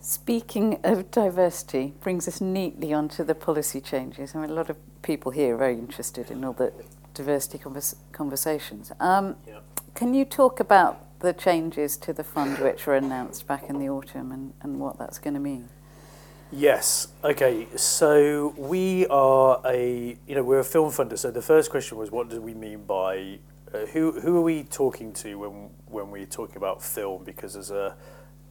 Speaking of diversity, brings us neatly onto the policy changes. I mean, a lot of people here are very interested in all the diversity convers- conversations. Um, Yeah. Can you talk about the changes to the fund which were announced back in the autumn and, and what that's going to mean? Yes. Okay. So we are a, you know, we're a film funder. So the first question was, what do we mean by, Uh, who who are we talking to when when we're talking about film? Because there's a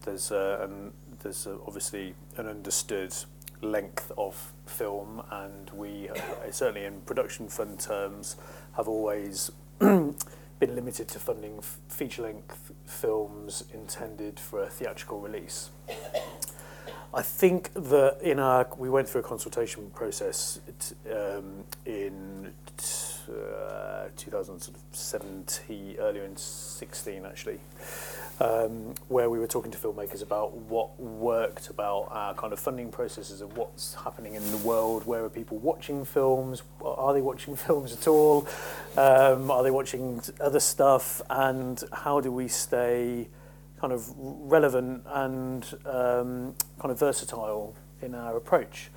there's a, an, there's a, obviously an understood length of film, and we uh, certainly in production fund terms have always [CLEARS THROAT] been limited to funding feature length films intended for a theatrical release. I think that in our we went through a consultation process it, um, in. T- uh, 2017, earlier in 16 actually, um, where we were talking to filmmakers about what worked about our kind of funding processes and what's happening in the world. Where are people watching films? Are they watching [LAUGHS] films at all? Um, are they watching other stuff? And how do we stay kind of relevant and um, kind of versatile in our approach.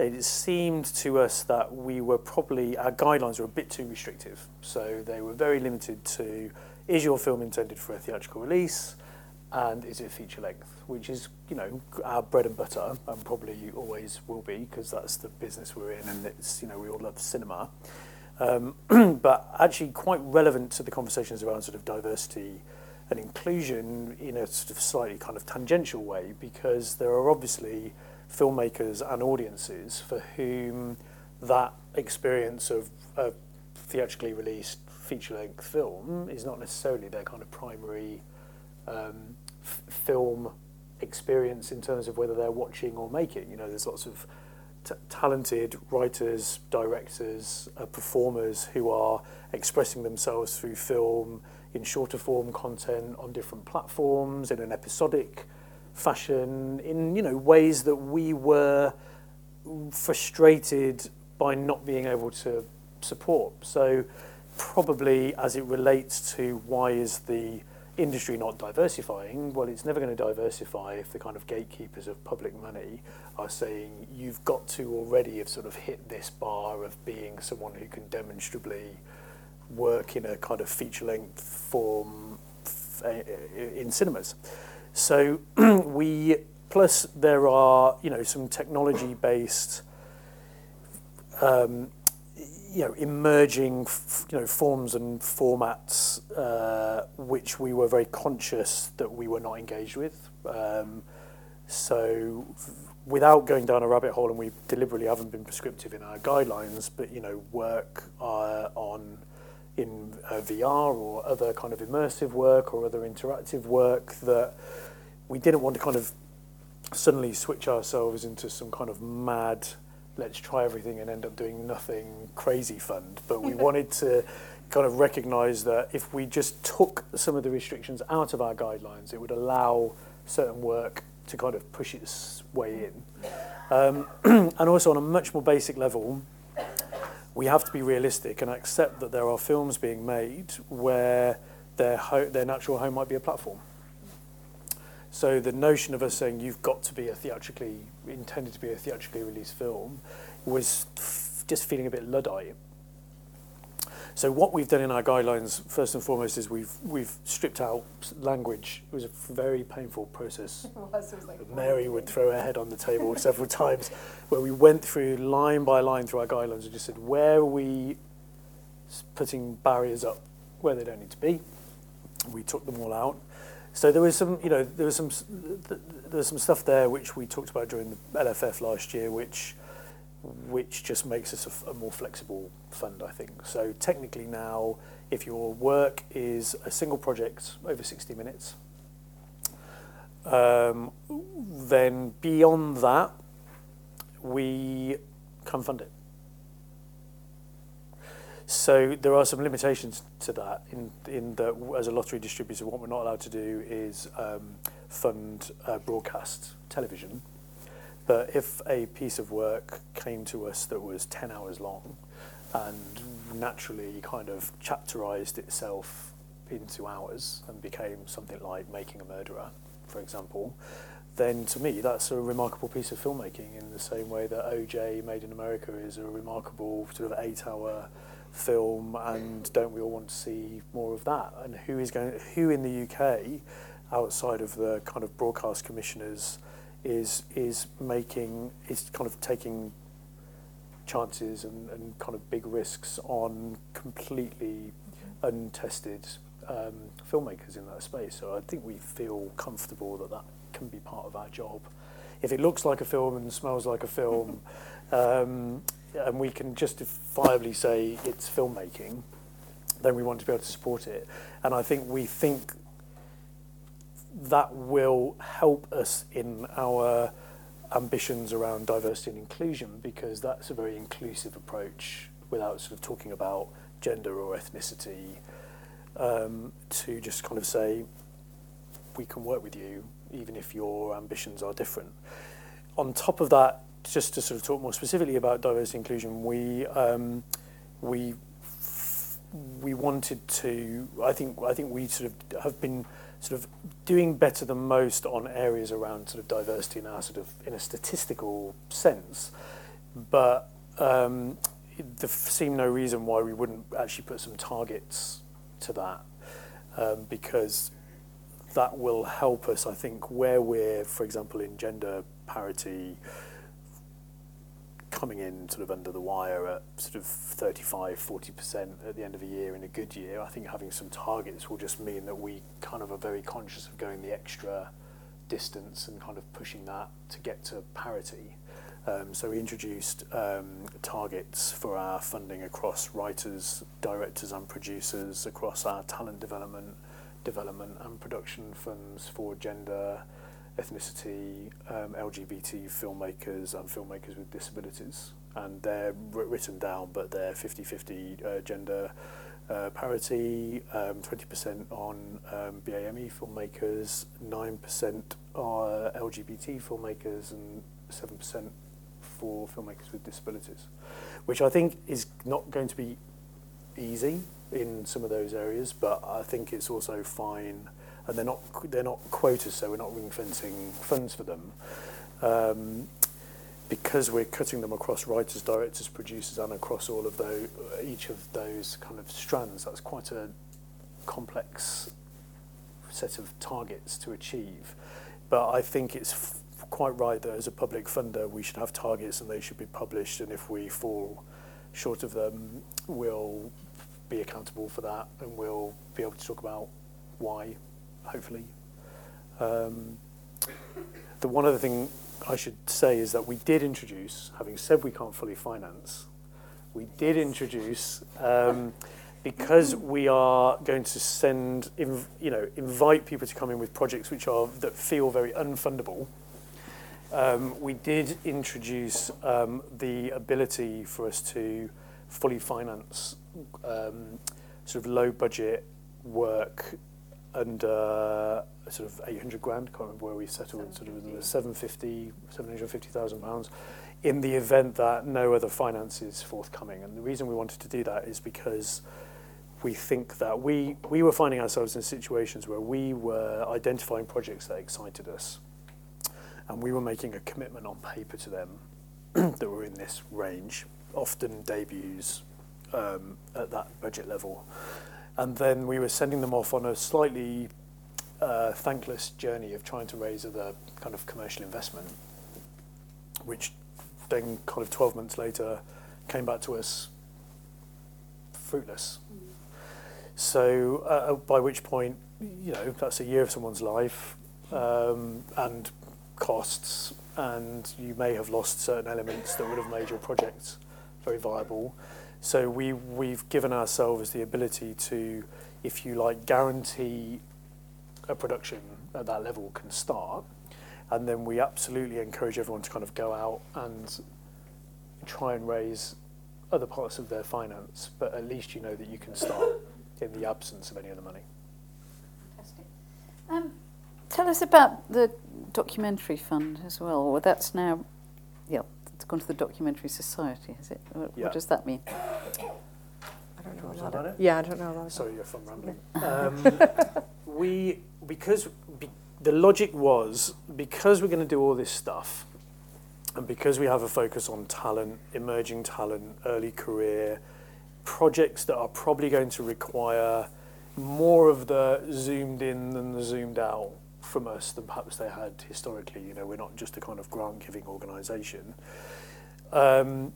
It seemed to us that we were probably, our guidelines were a bit too restrictive. So they were very limited to is your film intended for a theatrical release and is it feature length, which is, you know, our bread and butter and probably always will be because that's the business we're in and it's, you know, we all love cinema. Um, [CLEARS THROAT] but actually quite relevant to the conversations around sort of diversity and inclusion in a sort of slightly kind of tangential way because there are obviously filmmakers and audiences for whom that experience of a theatrically released feature-length film is not necessarily their kind of primary um, film experience in terms of whether they're watching or making. You know, there's lots of talented writers, directors, uh, performers who are expressing themselves through film in shorter form content on different platforms in an episodic fashion in you know ways that we were frustrated by not being able to support so probably as it relates to why is the industry not diversifying well it's never going to diversify if the kind of gatekeepers of public money are saying you've got to already have sort of hit this bar of being someone who can demonstrably work in a kind of feature length form f- uh, in cinemas. So [CLEARS THROAT] we plus there are you know some technology based um, you know emerging you know forms and formats uh, which we were very conscious that we were not engaged with. Um, so without going down a rabbit hole and we deliberately haven't been prescriptive in our guidelines but you know work uh, on in uh, VR or other kind of immersive work or other interactive work that we didn't want to kind of suddenly switch ourselves into some kind of mad let's try everything and end up doing nothing crazy fund. But we [LAUGHS] wanted to kind of recognise that if we just took some of the restrictions out of our guidelines, it would allow certain work to kind of push its way in. Um, [CLEARS THROAT] and also on a much more basic level, we have to be realistic and accept that there are films being made where their, ho- their natural home might be a platform. So the notion of us saying you've got to be a theatrically intended to be a theatrically released film was f- just feeling a bit luddite So what we've done in our guidelines, first and foremost, is we've we've stripped out language. It was a very painful process. [LAUGHS] Mary would throw her head on the table several [LAUGHS] times, where we went through line by line through our guidelines and just said where are we putting barriers up where they don't need to be. We took them all out. So there was some, you know, there was some, there was some stuff there which we talked about during the LFF last year, which, which just makes us a, a more flexible fund, I think. So technically now, if your work is a single project over 60 minutes, um, then beyond that, we can fund it. So there are some limitations to that in, in that as a lottery distributor, what we're not allowed to do is um, fund uh, broadcast television. But if a piece of work came to us that was 10 hours long and naturally kind of chapterized itself into hours and became something like Making a Murderer, for example, then to me that's a remarkable piece of filmmaking in the same way that OJ Made in America is a remarkable sort of eight hour film and don't we all want to see more of that? And who is going who in the UK outside of the kind of broadcast commissioners is is making is kind of taking chances and, and kind of big risks on completely untested um, filmmakers in that space. So I think we feel comfortable that that can be part of our job. If it looks like a film and smells like a film, [LAUGHS] um, and we can justifiably say it's filmmaking, then we want to be able to support it. And I think we think that will help us in our ambitions around diversity and inclusion because that's a very inclusive approach without sort of talking about gender or ethnicity um, to just kind of say we can work with you even if your ambitions are different. On top of that, just to sort of talk more specifically about diversity inclusion, we um, we we wanted to. I think I think we sort of have been sort of doing better than most on areas around sort of diversity in our sort of in a statistical sense, but um, there seemed no reason why we wouldn't actually put some targets to that um, because that will help us. I think where we're, for example, in gender parity coming in sort of under the wire at sort of 35, 40% at the end of a year in a good year, I think having some targets will just mean that we kind of are very conscious of going the extra distance and kind of pushing that to get to parity. Um, so we introduced um, targets for our funding across writers, directors and producers, across our talent development, development and production funds for gender, ethnicity, um, LGBT filmmakers and filmmakers with disabilities. And they're written down, but they're 50-50 uh, gender uh, parity, um, 20% on um, BAME filmmakers, 9% are LGBT filmmakers, and 7% for filmmakers with disabilities, which I think is not going to be easy in some of those areas, but I think it's also fine and they're not they're not quotas, so we're not ring fencing funds for them. Um, because we're cutting them across writers, directors, producers, and across all of those, each of those kind of strands, that's quite a complex set of targets to achieve. But I think it's quite right that as a public funder, we should have targets and they should be published. And if we fall short of them, we'll be accountable for that and we'll be able to talk about why hopefully. Um, the one other thing I should say is that we did introduce, having said we can't fully finance, we did introduce um, because we are going to send, inv- you know, invite people to come in with projects which are that feel very unfundable. um, we did introduce um, the ability for us to fully finance um, sort of low budget work and uh, sort of 800 grand, can't remember where we settled, sort of the 750, 750,000 pounds, in the event that no other finance is forthcoming. And the reason we wanted to do that is because we think that we, we were finding ourselves in situations where we were identifying projects that excited us. And we were making a commitment on paper to them [CLEARS THROAT] that were in this range, often debuts um, at that budget level. And then we were sending them off on a slightly uh, thankless journey of trying to raise other kind of commercial investment, which then kind of 12 months later came back to us fruitless. So uh, by which point, you know, that's a year of someone's life um, and costs, and you may have lost certain elements that would have made your project very viable. So we, we've given ourselves the ability to, if you like, guarantee a production at that level can start. And then we absolutely encourage everyone to kind of go out and try and raise other parts of their finance, but at least you know that you can start in the absence of any other money. Fantastic. Um, tell us about the documentary fund as well. Well, that's now, yeah, it's gone to the Documentary Society, has it? What, Yeah. what does that mean? I don't know a lot of about it? Yeah, I don't know a lot of Sorry if I'm rambling. Um, [LAUGHS] we because be, the logic was because we're going to do all this stuff, and because we have a focus on talent, emerging talent, early career projects that are probably going to require more of the zoomed in than the zoomed out from us than perhaps they had historically. You know, we're not just a kind of grant giving organisation. Um,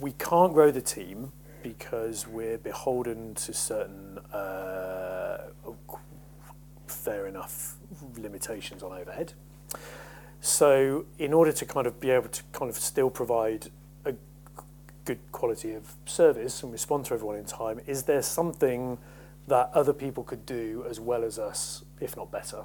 we can't grow the team because we're beholden to certain uh, fair enough limitations on overhead. So, in order to kind of be able to kind of still provide a good quality of service and respond to everyone in time, is there something that other people could do as well as us, if not better?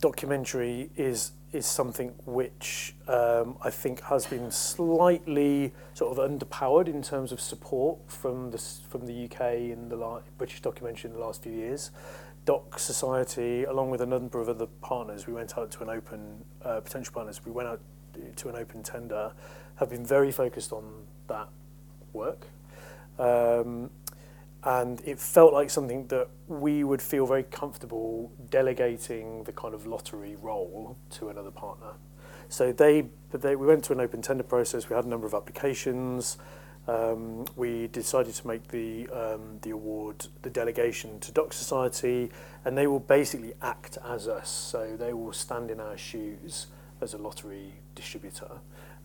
documentary is is something which um, I think has been slightly sort of underpowered in terms of support from the from the UK and the la- British documentary in the last few years. Doc Society, along with a number of other partners, we went out to an open uh, potential partners. We went out to an open tender, have been very focused on that work. Um, and it felt like something that we would feel very comfortable delegating the kind of lottery role to another partner. So they, they we went to an open tender process. We had a number of applications. Um, we decided to make the um, the award the delegation to Doc Society, and they will basically act as us. So they will stand in our shoes as a lottery distributor.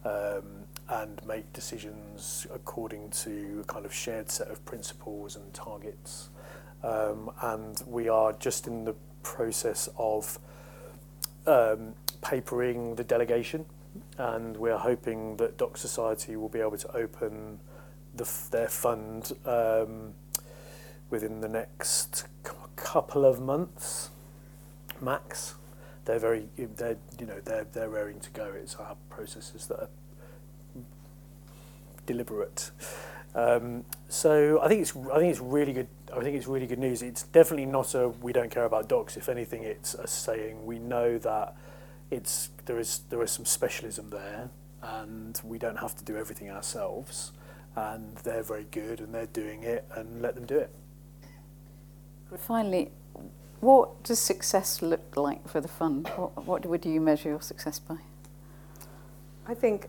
Um, and make decisions according to a kind of shared set of principles and targets. Um, and we are just in the process of um, papering the delegation, and we're hoping that Doc Society will be able to open the, their fund um, within the next cou- couple of months, max. They're very, they're, you know, they're, they're raring to go. It's our processes that are deliberate. Um, so I think it's I think it's really good. I think it's really good news. It's definitely not a we don't care about docs. If anything, it's a saying we know that it's there is there is some specialism there, and we don't have to do everything ourselves. And they're very good, and they're doing it, and let them do it. Finally, what does success look like for the fund? What, what would you measure your success by? I think,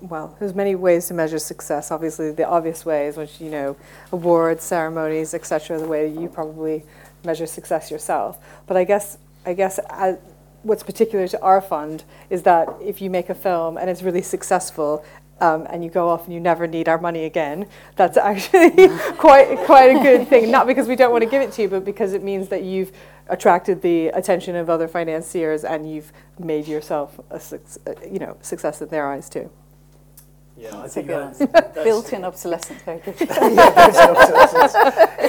well, there's many ways to measure success. Obviously, the obvious ways, which you know, awards, ceremonies, etc., the way you probably measure success yourself. But I guess, I guess, as, what's particular to our fund is that if you make a film and it's really successful. Um, and you go off and you never need our money again. That's actually [LAUGHS] quite quite a good thing. Not because we don't want to give it to you, but because it means that you've attracted the attention of other financiers and you've made yourself a uh, you know success in their eyes too. Yeah, I That's think that's, that's Built-in obsolescence, very good. [LAUGHS] yeah, that's obsolescence.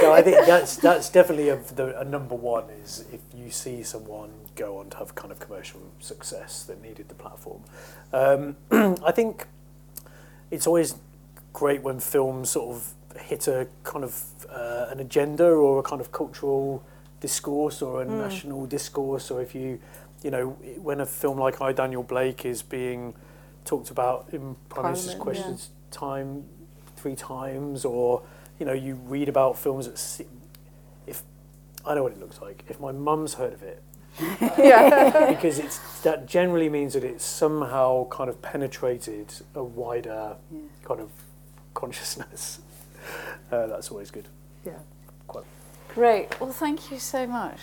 no, I think that's that's definitely a, the, a number one is if you see someone go on to have kind of commercial success that needed the platform. Um, [CLEARS THROAT] I think it's always great when films sort of hit a kind of uh, an agenda or a kind of cultural discourse or a national discourse, or if you, you know, when a film like I Daniel Blake is being talked about in Prime Minister's Parliament, yeah. questions time three times, or you know, you read about films that if I know what it looks like. If my mum's heard of it, [LAUGHS] yeah. [LAUGHS] because it's that generally means that it's somehow kind of penetrated a wider Yeah. kind of consciousness. [LAUGHS] Uh, that's always good. yeah. Quite. Great. Well, thank you so much.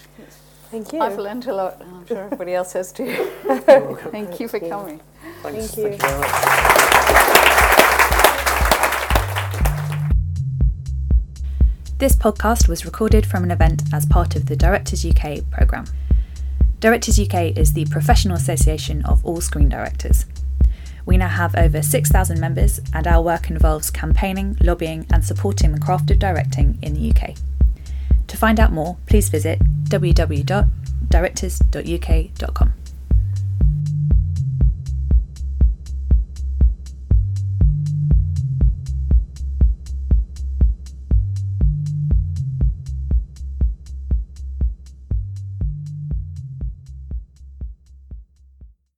Thank you. I've learned a lot, and I'm sure everybody else has too. Thank you for Thank you. coming. Thanks. Thank you. Thank you very much. This podcast was recorded from an event as part of the Directors UK programme. Directors UK is the professional association of all screen directors. We now have over 6,000 members, and our work involves campaigning, lobbying, and supporting the craft of directing in the UK. To find out more, please visit www.directors.uk.com.